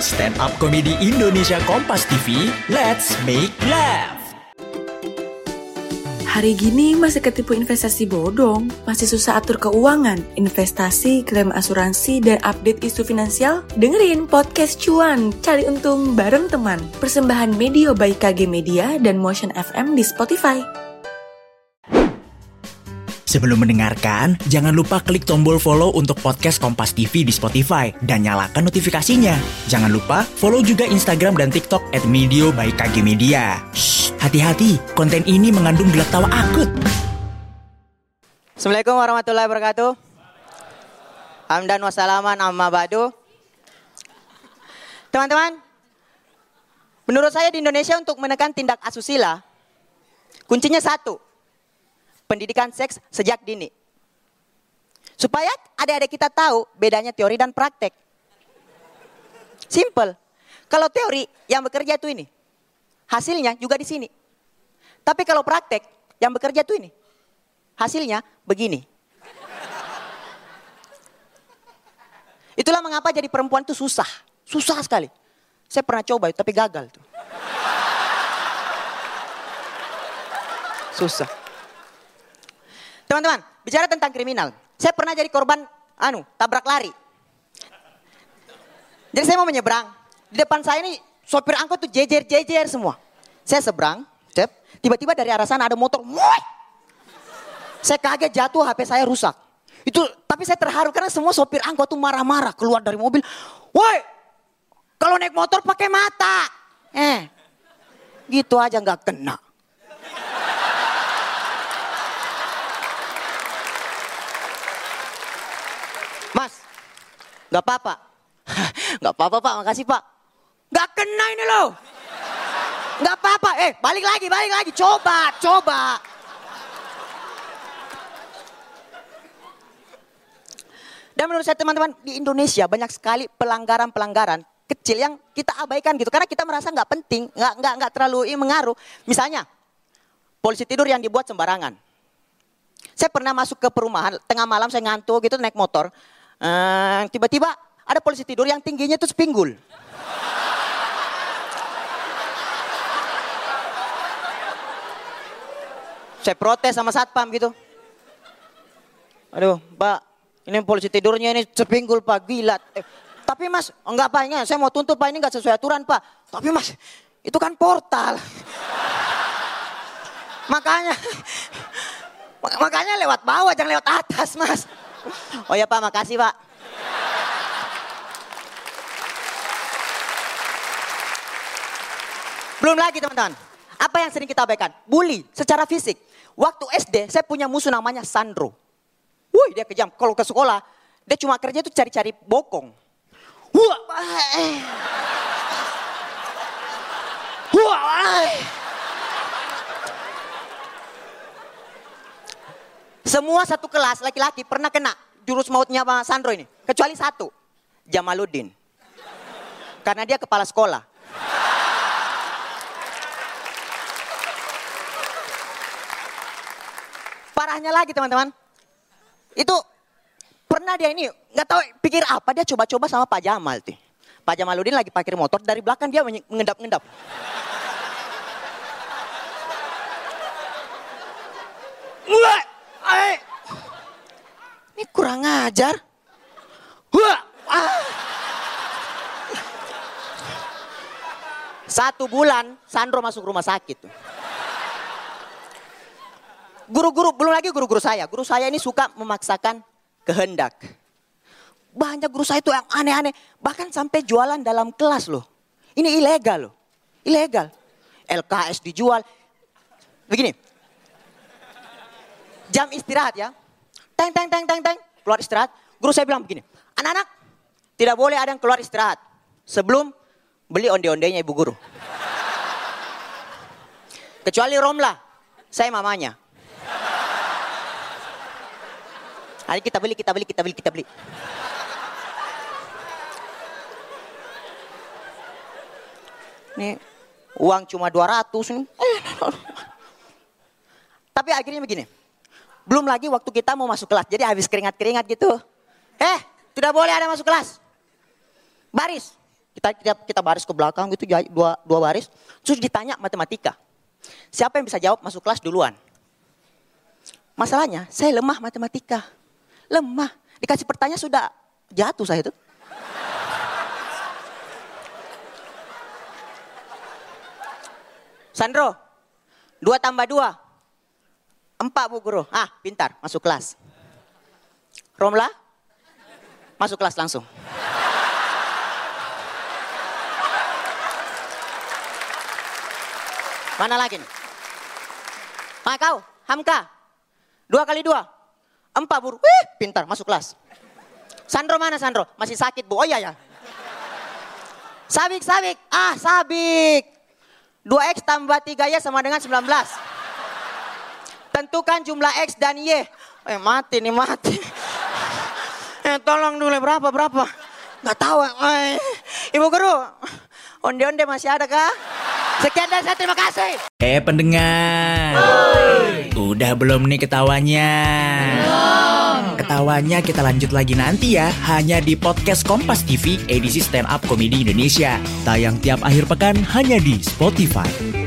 Stand up komedi Indonesia Kompas TV, let's make laugh. Hari gini masih ketipu investasi bodong, masih susah atur keuangan, investasi, klaim asuransi, dan update isu finansial? Dengerin podcast Cuan, cari untung bareng teman. Persembahan Medio by KG Media dan Motion FM di Spotify. Sebelum mendengarkan, jangan lupa klik tombol follow untuk podcast Kompas TV di Spotify dan nyalakan notifikasinya. Jangan lupa follow juga Instagram dan TikTok at Medio by KG Media. Hati-hati, konten ini mengandung gelak tawa akut. Assalamualaikum warahmatullahi wabarakatuh. Hamdan wassalaman amma ba'du. Teman-teman, menurut saya di Indonesia untuk menekan tindak asusila, kuncinya satu, pendidikan seks sejak dini. Supaya adik-adik kita tahu bedanya teori dan praktek. Simple. Kalau teori yang bekerja itu ini, hasilnya juga di sini. Tapi kalau praktek yang bekerja itu ini, hasilnya begini. Itulah mengapa jadi perempuan itu susah. Susah sekali. Saya pernah coba tapi gagal tuh. Susah. Teman-teman, bicara tentang kriminal. Saya pernah jadi korban anu, tabrak lari. Jadi saya mau menyeberang. Di depan saya ini sopir angkot tuh jejer-jejer semua. Saya seberang, cep, tiba-tiba dari arah sana ada motor. Woy! Saya kaget jatuh HP saya rusak. Itu tapi saya terharu karena semua sopir angkot tuh marah-marah keluar dari mobil. Woi, kalau naik motor pakai mata. Eh, gitu aja nggak kena. Mas, nggak apa-apa. Nggak apa-apa pak, makasih pak. Nggak kena ini loh. Nggak apa-apa, eh balik lagi, balik lagi. Coba, coba. Dan menurut saya teman-teman di Indonesia banyak sekali pelanggaran-pelanggaran kecil yang kita abaikan gitu karena kita merasa nggak penting, nggak nggak nggak terlalu mengaruh. Misalnya polisi tidur yang dibuat sembarangan. Saya pernah masuk ke perumahan tengah malam saya ngantuk gitu naik motor, Eh, tiba-tiba ada polisi tidur yang tingginya itu sepinggul. Saya protes sama satpam gitu. Aduh, Pak, ini polisi tidurnya ini sepinggul Pak, gila. Eh, tapi Mas, enggak Pak, ini saya mau tuntut Pak, ini enggak sesuai aturan Pak. Tapi Mas, itu kan portal. makanya, makanya lewat bawah, jangan lewat atas Mas. Oh ya Pak, makasih Pak. Belum lagi teman-teman. Apa yang sering kita abaikan? Bully secara fisik. Waktu SD saya punya musuh namanya Sandro. Wih dia kejam. Kalau ke sekolah dia cuma kerja itu cari-cari bokong. Wah, eh. Wah, Semua satu kelas laki-laki pernah kena jurus mautnya Pak Sandro ini. Kecuali satu, Jamaluddin. Karena dia kepala sekolah. Parahnya lagi teman-teman. Itu pernah dia ini nggak tahu pikir apa dia coba-coba sama Pak Jamal tuh. Pak Jamaluddin lagi parkir motor dari belakang dia mengendap-endap. Ini kurang ajar. Wah, ah. Satu bulan Sandro masuk rumah sakit. Guru-guru, belum lagi guru-guru saya. Guru saya ini suka memaksakan kehendak. Banyak guru saya itu yang aneh-aneh. Bahkan sampai jualan dalam kelas loh. Ini ilegal loh. Ilegal. LKS dijual. Begini. Jam istirahat ya. Teng, teng, teng, teng, teng. Keluar istirahat. Guru saya bilang begini. Anak-anak, tidak boleh ada yang keluar istirahat. Sebelum beli onde-ondenya ibu guru. Kecuali Romlah. Saya mamanya. Hari kita beli, kita beli, kita beli, kita beli. Nih, uang cuma 200 nih. Tapi akhirnya begini. Belum lagi waktu kita mau masuk kelas. Jadi habis keringat-keringat gitu. Eh, tidak boleh ada masuk kelas. Baris. Kita, kita, kita baris ke belakang gitu, dua, dua baris. Terus ditanya matematika. Siapa yang bisa jawab masuk kelas duluan? Masalahnya, saya lemah matematika. Lemah. Dikasih pertanyaan sudah jatuh saya itu. Sandro, dua tambah dua. Empat bu guru. Ah, pintar, masuk kelas. Romla, masuk kelas langsung. Mana lagi nih? Ah, kau, Hamka. Dua kali dua. Empat buru. Wih, pintar, masuk kelas. Sandro mana Sandro? Masih sakit bu. Oh iya ya. Sabik, sabik. Ah, sabik. 2X tambah 3Y sama dengan 19. Tentukan jumlah X dan Y. Eh, mati nih, mati. Eh, tolong dulu berapa, berapa? Gak tahu. Eh, Ibu guru, onde-onde masih ada kah? Sekian dan saya terima kasih. Eh pendengar, udah belum nih ketawanya? Ketawanya kita lanjut lagi nanti ya, hanya di podcast Kompas TV edisi Stand Up Komedi Indonesia. Tayang tiap akhir pekan hanya di Spotify.